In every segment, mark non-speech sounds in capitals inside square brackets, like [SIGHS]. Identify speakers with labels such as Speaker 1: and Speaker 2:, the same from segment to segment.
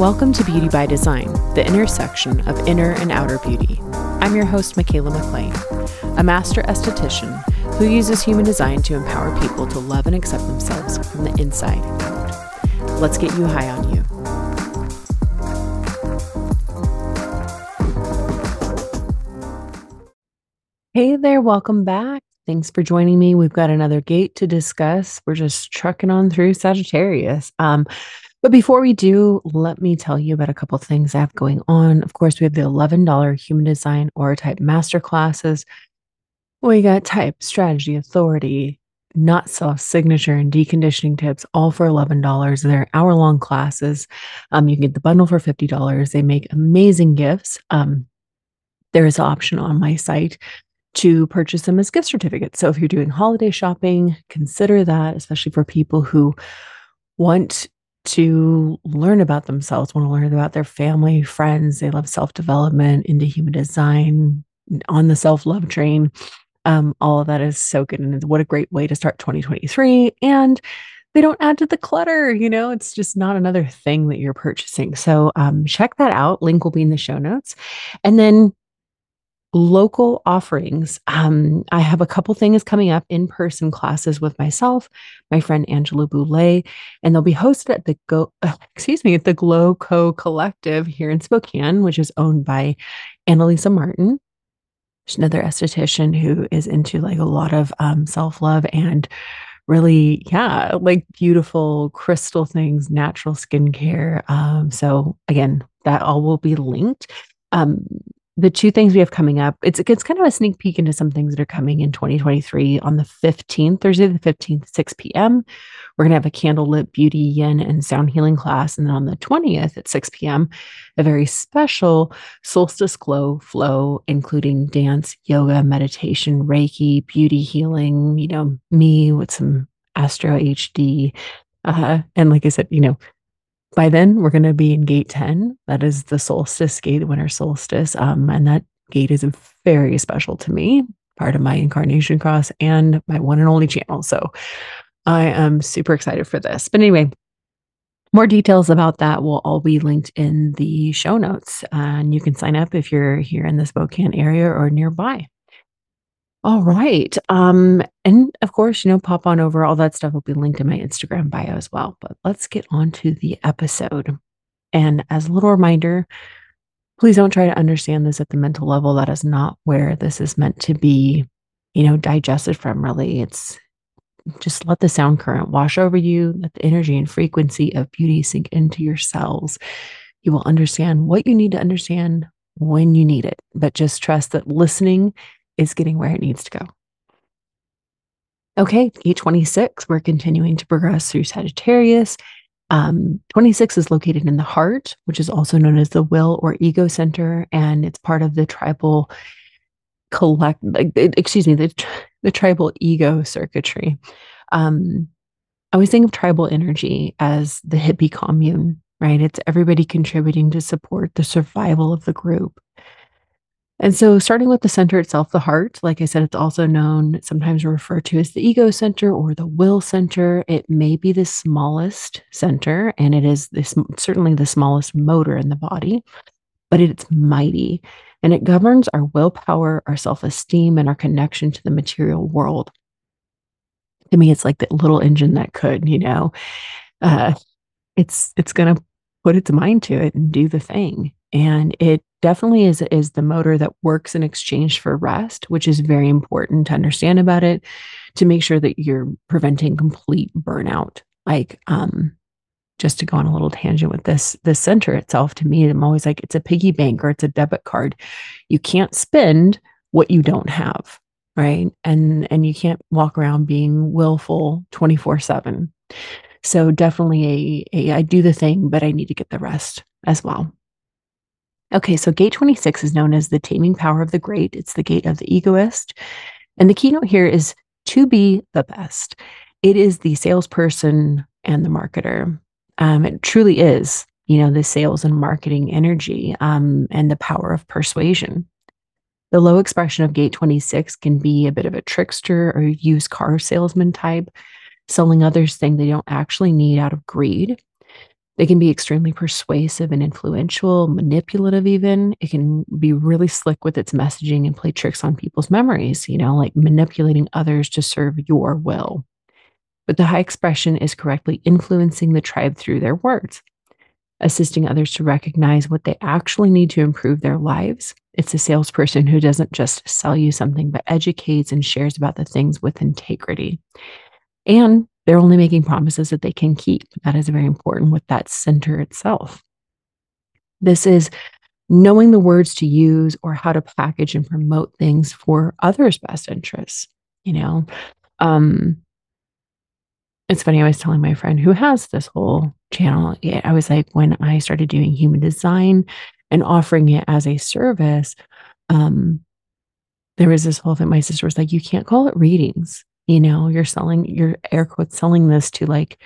Speaker 1: Welcome to Beauty by Design, the intersection of inner and outer beauty. I'm your host, Mikaela Maclean, a master esthetician who uses human design to empower people to love and accept themselves from the inside out. Let's get you high on you. Hey there, welcome back. Thanks for joining me. We've got another gate to discuss. We're just trucking on through Sagittarius. Um, but before we do, let me tell you about a couple things I have going on. Of course, we have the $11 Human Design Aura Type Masterclasses. We got type, strategy, authority, not self signature, and deconditioning tips, all for $11. They're hour long classes. Um, you can get the bundle for $50. They make amazing gifts. Um, there is an option on my site to purchase them as gift certificates. So if you're doing holiday shopping, consider that, especially for people who want to learn about themselves, want to learn about their family, friends. They love self development, into human design, on the self love train. Um, all of that is so good. And what a great way to start 2023. And they don't add to the clutter. You know, it's just not another thing that you're purchasing. So um, check that out. Link will be in the show notes. And then local offerings. Um, I have a couple things coming up in person classes with myself, my friend Angela Boulet, and they'll be hosted at the Go, uh, [LAUGHS] excuse me, at the Glow Co Collective here in Spokane, which is owned by Analisa Martin. She's another esthetician who is into like a lot of um, self love and really, yeah, like beautiful crystal things, natural skincare. Um, so again, that all will be linked. Um, the two things we have coming up, it's it's kind of a sneak peek into some things that are coming in 2023 on the 15th, Thursday the 15th, 6 p.m. We're gonna have a candlelit beauty, yin, and sound healing class. And then on the 20th at 6 p.m., a very special solstice glow flow, including dance, yoga, meditation, Reiki, beauty healing, you know, me with some Astro HD. Uh, and like I said, you know, by then we're going to be in gate 10 that is the solstice gate the winter solstice um, and that gate is very special to me part of my incarnation cross and my one and only channel. So i am super excited for this. But anyway more details about that will all be linked in the show notes and you can sign up if you're here in the spokane area or nearby all right. Um, and of course, you know, pop on over. All that stuff will be linked in my Instagram bio as well. But let's get on to the episode. And as a little reminder, please don't try to understand this at the mental level. That is not where this is meant to be, you know, digested from, really. It's just let the sound current wash over you, let the energy and frequency of beauty sink into your cells. You will understand what you need to understand when you need it. But just trust that listening is getting where it needs to go. Okay, gate 26, we're continuing to progress through Sagittarius. Um, 26 is located in the heart, which is also known as the will or ego center, and it's part of the tribal collect, Like, excuse me, the, the tribal ego circuitry. Um, I always think of tribal energy as the hippie commune, right? It's everybody contributing to support the survival of the group. And so, starting with the center itself, the heart, like I said, it's also known, sometimes referred to as the ego center or the will center. It may be the smallest center, and it is this, certainly the smallest motor in the body, but it's mighty and it governs our willpower, our self esteem, and our connection to the material world. To me, it's like the little engine that could, you know, uh, it's it's going to put its mind to it and do the thing and it definitely is is the motor that works in exchange for rest which is very important to understand about it to make sure that you're preventing complete burnout. Like um just to go on a little tangent with this this center itself to me i'm always like it's a piggy bank or it's a debit card. You can't spend what you don't have right? And and you can't walk around being willful 24 7 so definitely a, a i do the thing but i need to get the rest as well Okay, so gate 26 is known as the taming power of the great. It's the gate of the egoist. And the keynote here is to be the best. It is the salesperson and the marketer. Um, it truly is, you know, the sales and marketing energy um, and the power of persuasion. The low expression of gate 26 can be a bit of a trickster or used car salesman type, selling others things they don't actually need out of greed They can be extremely persuasive and influential, manipulative, even. It can be really slick with its messaging and play tricks on people's memories, you know, like manipulating others to serve your will. But the high expression is correctly influencing the tribe through their words, assisting others to recognize what they actually need to improve their lives. It's a salesperson who doesn't just sell you something, but educates and shares about the things with integrity. And they're only making promises that they can keep. That is very important with that center itself. This is knowing the words to use or how to package and promote things for others' best interests. You know, um, it's funny. I was telling my friend who has this whole channel, I was like, when I started doing human design and offering it as a service, um, there was this whole thing. My sister was like, you can't call it readings you know you're selling you're air quotes selling this to like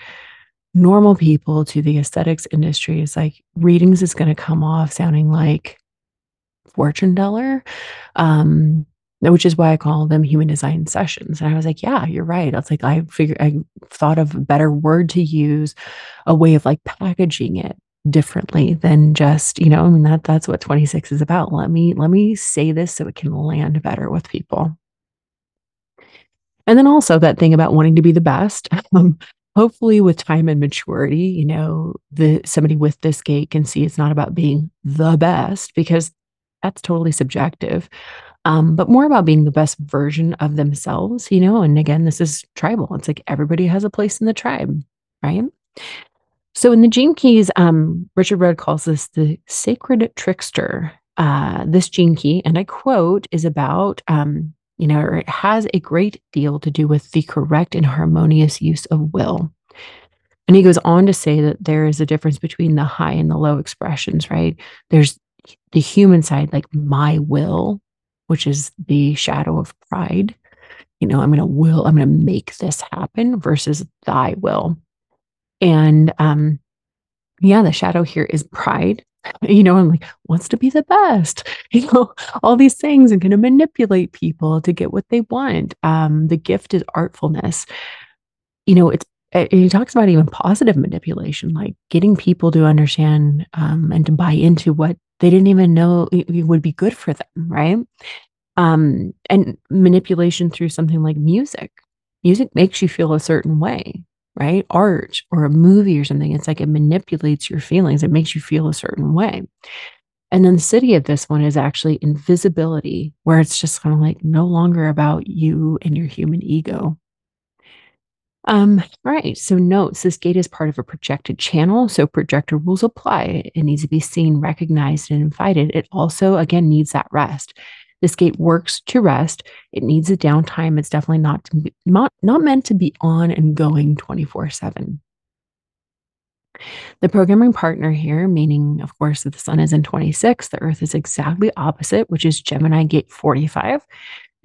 Speaker 1: normal people to the aesthetics industry is like readings is going to come off sounding like fortune teller um which is why I call them human design sessions. And I was like, yeah, you're right. I was like, I figured I thought of a better word to use, a way of like packaging it differently than just, you know, I mean that that's what 26 is about. Let me let me say this so it can land better with people. And then also that thing about wanting to be the best. [LAUGHS] Um, hopefully with time and maturity, you know, the somebody with this gate can see it's not about being the best because that's totally subjective. Um, but more about being the best version of themselves, you know, and again, this is tribal. It's like everybody has a place in the tribe, right? So in the Gene Keys, um, Richard Rudd calls this the sacred trickster. Uh, this gene key, and I quote, is about um, you know, it has a great deal to do with the correct and harmonious use of will. And he goes on to say that there is a difference between the high and the low expressions, right? There's the human side, like my will, which is the shadow of pride. You know, I'm going to will, I'm going to make this happen versus thy will. And um, yeah, the shadow here is pride you know, and like wants to be the best, [LAUGHS] you know, all these things and kind of manipulate people to get what they want. Um, the gift is artfulness. You know, it's he talks about even positive manipulation, like getting people to understand um, and to buy into what they didn't even know would be good for them, right? Um, and manipulation through something like music. Music makes you feel a certain way right? Art or a movie or something. It's like it manipulates your feelings, it makes you feel a certain way. And then the siddhi of this one is actually invisibility, where it's just kind of like no longer about you and your human ego. Um, right. So notes this gate is part of a projected channel. So projector rules apply. It needs to be seen, recognized, and invited. It also, again, needs that rest. This gate works to rest. It needs a downtime. It's definitely not be, not, not meant to be on and going 24 7. The programming partner here, meaning, of course, that the sun is in 26, the earth is exactly opposite, which is Gemini gate 45.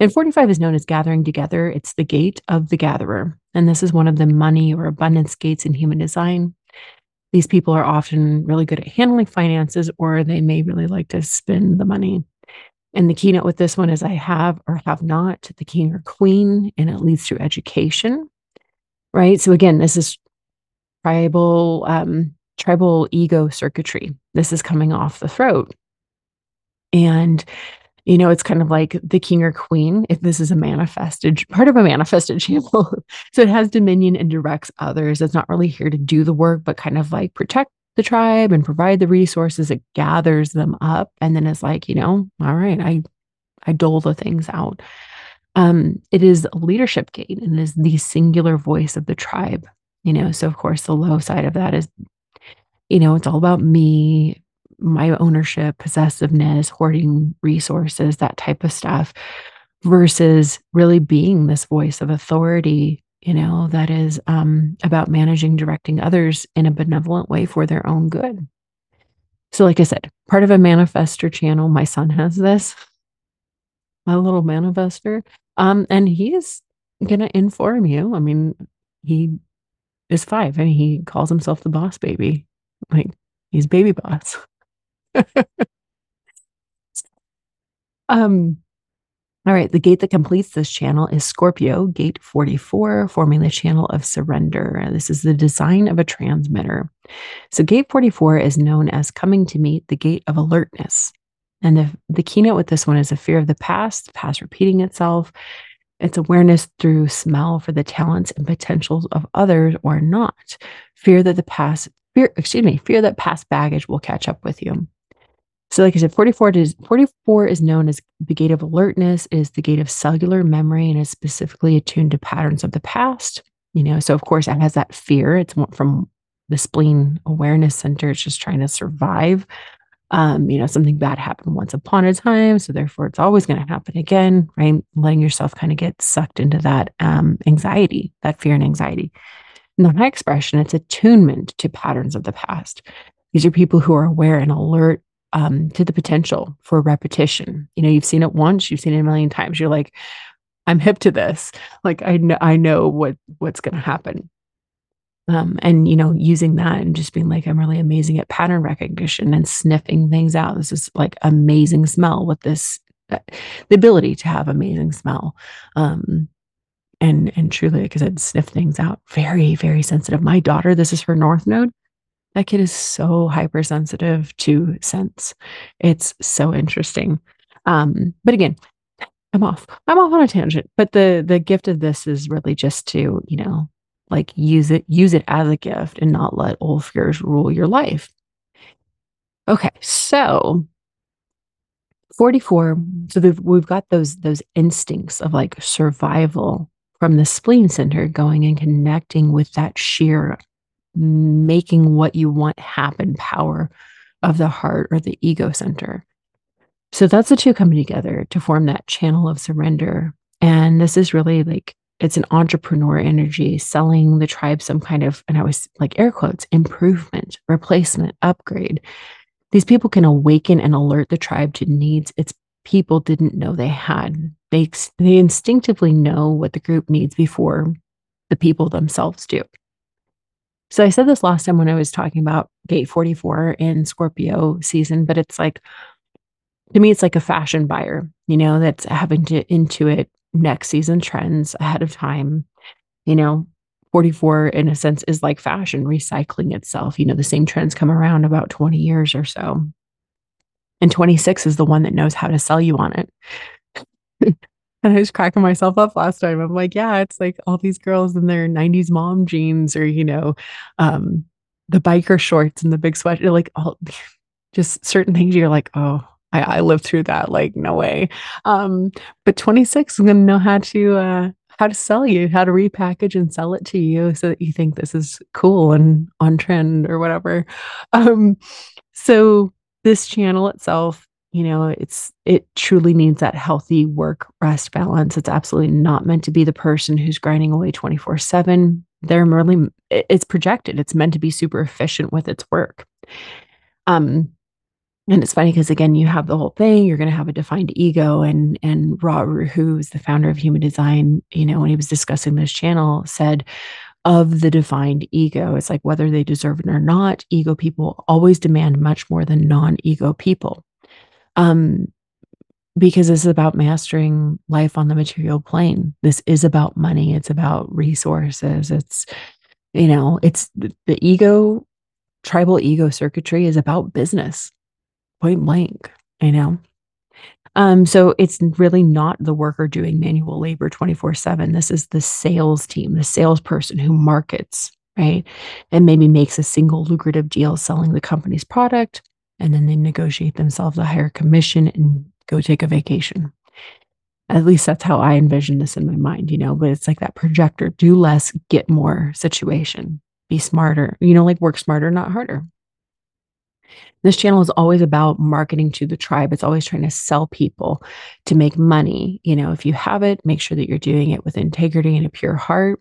Speaker 1: And 45 is known as gathering together. It's the gate of the gatherer. And this is one of the money or abundance gates in human design. These people are often really good at handling finances, or they may really like to spend the money. And the keynote with this one is I have or have not the king or queen, and it leads to education. Right. So again, this is tribal, um, tribal ego circuitry. This is coming off the throat. And you know, it's kind of like the king or queen, if this is a manifested part of a manifested [LAUGHS] channel. so it has dominion and directs others. It's not really here to do the work, but kind of like protect the tribe and provide the resources it gathers them up and then it's like you know all right i i dole the things out. Um it is a leadership gate and it is the singular voice of the tribe you know so of course the low side of that is you know it's all about me my ownership possessiveness hoarding resources that type of stuff versus really being this voice of authority you know, that is um, about managing, directing others in a benevolent way for their own good. So, like I said, part of a manifester channel, my son has this, my little manifester, um, and he is going to inform you. I mean, he is five and he calls himself the boss baby. Like, he's baby boss. [LAUGHS] um, All right, the gate that completes this channel is Scorpio, gate 44, forming the channel of surrender. This is the design of a transmitter. So, gate 44 is known as coming to meet the gate of alertness. And the, the keynote with this one is a fear of the past, the past repeating itself. It's awareness through smell for the talents and potentials of others or not. Fear that the past, fear, excuse me, fear that past baggage will catch up with you. So, like I said, 44 is 44 is known as the gate of alertness, is the gate of cellular memory, and is specifically attuned to patterns of the past. You know, so of course it has that fear. It's from the spleen awareness center. It's just trying to survive. Um, you know, something bad happened once upon a time, so therefore it's always going to happen again, right? Letting yourself kind of get sucked into that um, anxiety, that fear and anxiety. In the high expression, it's attunement to patterns of the past. These are people who are aware and alert um, to the potential for repetition. You know, you've seen it once, you've seen it a million times. You're like, I'm hip to this. Like I know, I know what what's going to happen. Um, and you know, using that and just being like, I'm really amazing at pattern recognition and sniffing things out. This is like amazing smell with this, uh, the ability to have amazing smell. Um, and and truly, like I said, sniff things out. Very, very sensitive. My daughter, this is her north node. That kid is so hypersensitive to scents. It's so interesting. Um, but again, I'm off. I'm off on a tangent. But the the gift of this is really just to, you know, like use it, use it as a gift and not let old fears rule your life. Okay, so 44. So we've got those those instincts of like survival from the spleen center going and connecting with that sheer making what you want happen power of the heart or the ego center. So that's the two coming together to form that channel of surrender. And this is really like it's an entrepreneur energy selling the tribe some kind of, and I was like air quotes, improvement, replacement, upgrade. These people can awaken and alert the tribe to needs its people didn't know they had. They, they instinctively know what the group needs before the people themselves do. So I said this last time when I was talking about gate 44 in Scorpio season, but it's like, to me, it's like a fashion buyer, you know, that's having to intuit next season trends ahead of time. You know, 44 in a sense is like fashion recycling itself. You know, the same trends come around about 20 years or so. And 26 is the one that knows how to sell you on it. [LAUGHS] And I was cracking myself up last time. I'm like, yeah, it's like all these girls in their 90s mom jeans or, you know, um, the biker shorts and the big sweat, like all [LAUGHS] just certain things you're like, oh, I, I lived through that. Like, no way. Um, but 26 is gonna know how to uh how to sell you, how to repackage and sell it to you so that you think this is cool and on trend or whatever. Um, so this channel itself you know it's it truly needs that healthy work rest balance. It's absolutely not meant to be the person who's grinding away 24 7 they're merely it's projected. It's meant to be super efficient with its work. Um and it's funny because again you have the whole thing. You're going to have a defined ego and and Ra who's the founder of human design you know when he was discussing this channel said of the defined ego it's like whether they deserve it or not ego people always demand much more than non-ego people um, because this is about mastering life on the material plane. This is about money. It's about resources. It's, you know, it's the, the ego, tribal ego circuitry is about business, point blank, you know. Um, so it's really not the worker doing manual labor 24 7. This is the sales team, the salesperson who markets, right? And maybe makes a single lucrative deal selling the company's product and then they negotiate themselves a higher commission and go take a vacation. At least that's how I envision this in my mind, you know, but it's like that projector do less, get more situation, be smarter, you know, like work smarter, not harder. This channel is always about marketing to the tribe. It's always trying to sell people to make money. You know, if you have it, make sure that you're doing it with integrity and a pure heart.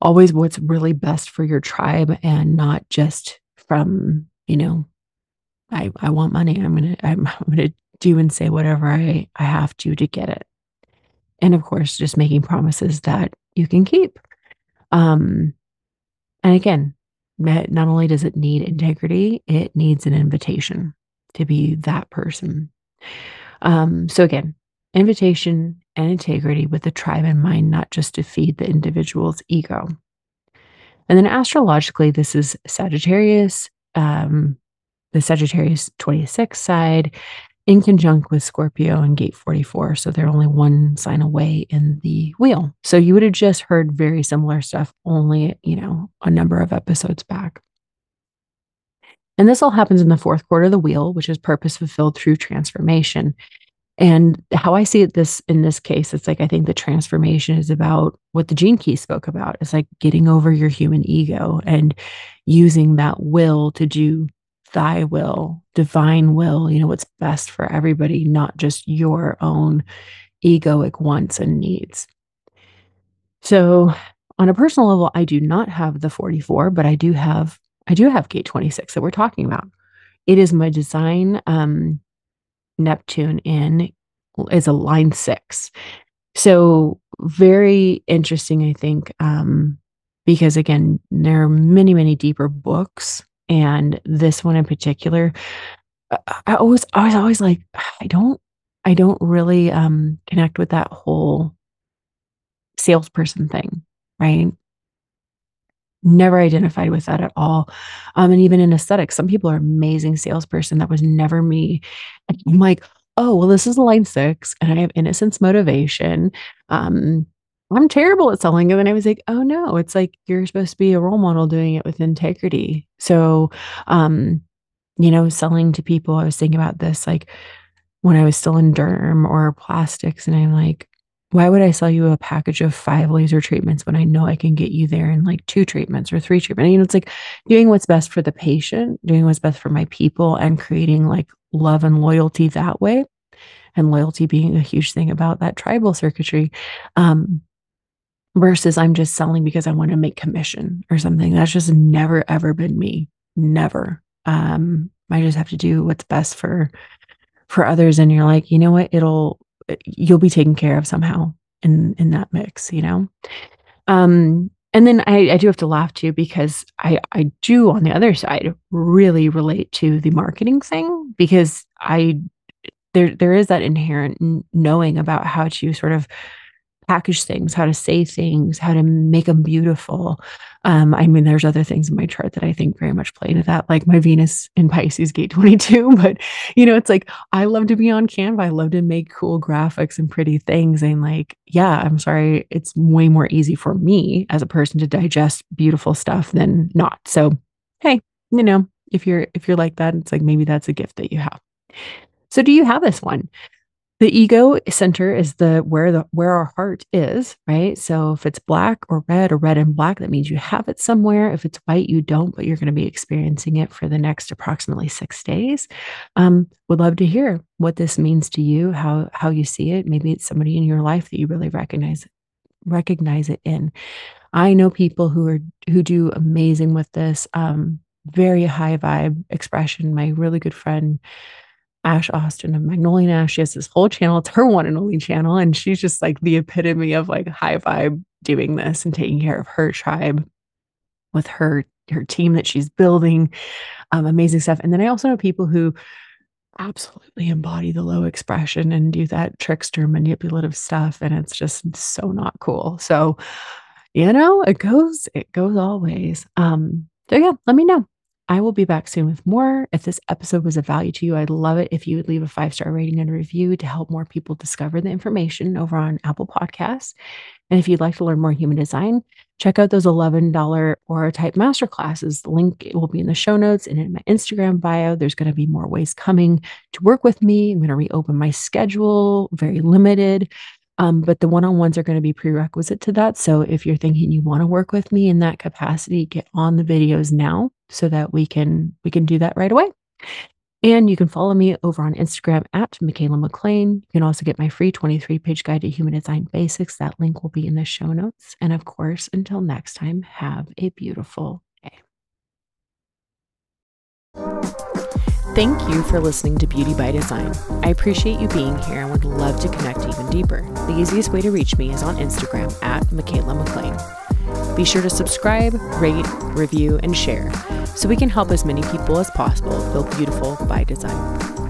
Speaker 1: Always what's really best for your tribe and not just from, you know, I, I want money. I'm gonna [LAUGHS] I'm, gonna do and say whatever I, I have to to get it. And of course, just making promises that you can keep. Um, and again, not only does it need integrity, it needs an invitation to be that person. Um, so again, invitation and integrity with the tribe in mind, not just to feed the individual's ego. And then astrologically, this is Sagittarius, um, the Sagittarius 26 side, in conjunct with Scorpio and gate 44. So they're only one sign away in the wheel. So you would have just heard very similar stuff, only, you know, a number of episodes back. And this all happens in the fourth quarter of the wheel, which is purpose fulfilled through transformation. And how I see it this in this case, it's like I think the transformation is about what the gene key spoke about. It's like getting over your human ego and using that will to do thy will, divine will, you know, what's best for everybody, not just your own egoic wants and needs. So on a personal level, I do not have the 44, but I do have I do have gate 26 that we're talking about. It is my design um, Neptune in is a line six. So very interesting, I think, um, because again, there are many, many deeper books, and this one in particular, I always, I was always like, [SIGHS] I don't, I don't really um, connect with that whole salesperson thing, right? never identified with that at all. Um, and even in aesthetics, some people are amazing salesperson. That was never me. I'm like, oh, well, this is line six, and I have innocence motivation. Um, I'm terrible at selling. And then I was like, oh no, it's like you're supposed to be a role model doing it with integrity. So, um, you know, selling to people, I was thinking about this like when I was still in derm or plastics, and I'm like, why would I sell you a package of five laser treatments when I know I can get you there in like two treatments or three treatments? You know, it's like doing what's best for the patient, doing what's best for my people, and creating like love and loyalty that way. And loyalty being a huge thing about that tribal circuitry. Um, versus I'm just selling because I want to make commission or something. That's just never ever been me. Never. Um, I just have to do what's best for for others. And you're like, you know what? It'll you'll be taken care of somehow in in that mix, you know. Um, and then I, I do have to laugh too because I I do on the other side really relate to the marketing thing because I there there is that inherent knowing about how to sort of package things, how to say things, how to make them beautiful. Um, I mean, there's other things in my chart that I think very much play into that, like my Venus in Pisces gate 22. [LAUGHS] But, you know, it's like I love to be on Canva. I love to make cool graphics and pretty things. And like, yeah, I'm sorry, it's way more easy for me as a person to digest beautiful stuff than not. So, hey, you know, if you're if you're like that, it's like maybe that's a gift that you have. So do you have this one? The ego center is the where the where our heart is right? So if it's black or red or red and black that means you have it somewhere. If it's white you don't but you're going to be experiencing it for the next approximately six days. Um, would love to hear what this means to you how how you see it. Maybe it's somebody in your life that you really recognize recognize it in. I know people who are who do amazing with this um, very high vibe expression. My really good friend Ash Austin of Magnolia Ash. She has this whole channel. It's her one and only channel. And she's just like the epitome of like high vibe doing this and taking care of her tribe with her her team that she's building. Um, amazing stuff. And then I also know people who absolutely embody the low expression and do that trickster manipulative stuff. And it's just so not cool. So, you know, it goes, it goes always. Um, so yeah, let me know. I will be back soon with more. If this episode was of value to you, I'd love it if you would leave a five star rating and review to help more people discover the information over on Apple Podcasts. And if you'd like to learn more human design, check out those $11 Aura type masterclasses. The link will be in the show notes and in my Instagram bio. There's going to be more ways coming to work with me. I'm going to reopen my schedule, very limited. Um, but the one-on-ones are going to be prerequisite to that. So if you're thinking you want to work with me in that capacity, get on the videos now so that we can we can do that right away. And you can follow me over on Instagram at Mikaela Maclean. You can also get my free 23 page guide to human design basics. That link will be in the show notes. And of course, until next time, have a beautiful Thank you for listening to Beauty by Design. I appreciate you being here and would love to connect even deeper. The easiest way to reach me is on Instagram at Mikaela Maclean. Be sure to subscribe, rate, review, and share so we can help as many people as possible feel beautiful by design.